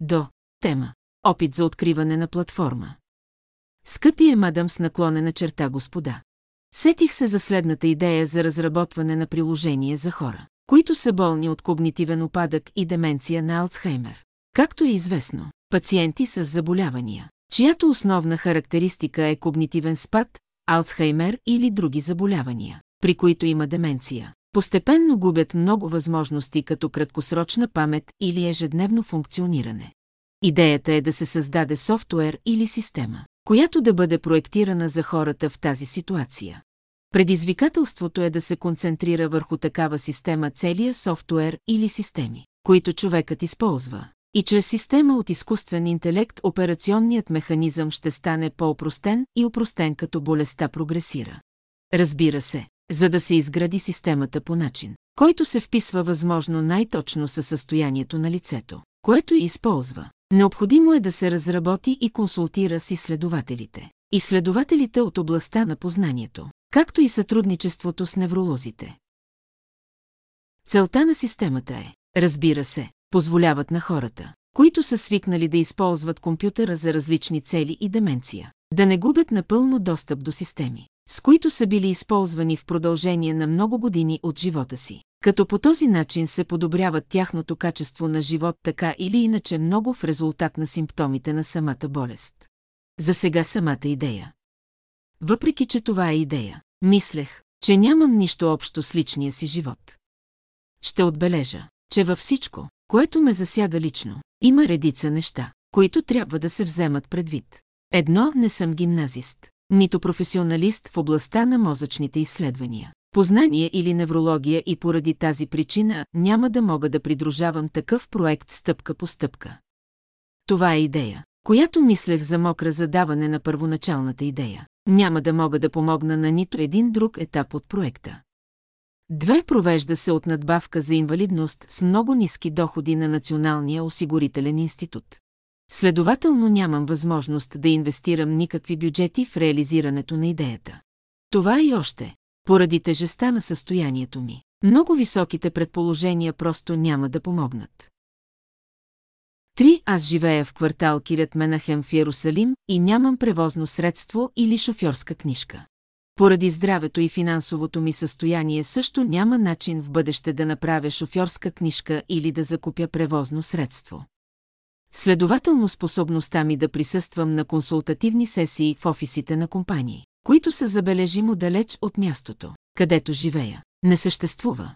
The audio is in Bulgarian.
До. Тема. Опит за откриване на платформа. Скъпи е мадам с наклонена черта господа. Сетих се за следната идея за разработване на приложение за хора, които са болни от когнитивен опадък и деменция на Алцхаймер. Както е известно, пациенти с заболявания, чиято основна характеристика е когнитивен спад, Алцхаймер или други заболявания, при които има деменция, постепенно губят много възможности като краткосрочна памет или ежедневно функциониране. Идеята е да се създаде софтуер или система, която да бъде проектирана за хората в тази ситуация. Предизвикателството е да се концентрира върху такава система целия софтуер или системи, които човекът използва. И чрез система от изкуствен интелект операционният механизъм ще стане по-опростен и опростен като болестта прогресира. Разбира се, за да се изгради системата по начин, който се вписва възможно най-точно със състоянието на лицето, което използва. Необходимо е да се разработи и консултира с изследователите. Изследователите от областта на познанието, както и сътрудничеството с невролозите. Целта на системата е, разбира се, позволяват на хората, които са свикнали да използват компютъра за различни цели и деменция, да не губят напълно достъп до системи, с които са били използвани в продължение на много години от живота си. Като по този начин се подобряват тяхното качество на живот така или иначе много в резултат на симптомите на самата болест. За сега самата идея. Въпреки, че това е идея, мислех, че нямам нищо общо с личния си живот. Ще отбележа, че във всичко, което ме засяга лично, има редица неща, които трябва да се вземат предвид. Едно, не съм гимназист, нито професионалист в областта на мозъчните изследвания, познание или неврология и поради тази причина няма да мога да придружавам такъв проект стъпка по стъпка. Това е идея, която мислех за мокра задаване на първоначалната идея. Няма да мога да помогна на нито един друг етап от проекта. Две провежда се от надбавка за инвалидност с много ниски доходи на Националния осигурителен институт. Следователно нямам възможност да инвестирам никакви бюджети в реализирането на идеята. Това и още, поради тежеста на състоянието ми. Много високите предположения просто няма да помогнат. Три, аз живея в квартал Кирят Менахем в Иерусалим и нямам превозно средство или шофьорска книжка. Поради здравето и финансовото ми състояние също няма начин в бъдеще да направя шофьорска книжка или да закупя превозно средство. Следователно способността ми да присъствам на консултативни сесии в офисите на компании, които са забележимо далеч от мястото, където живея, не съществува.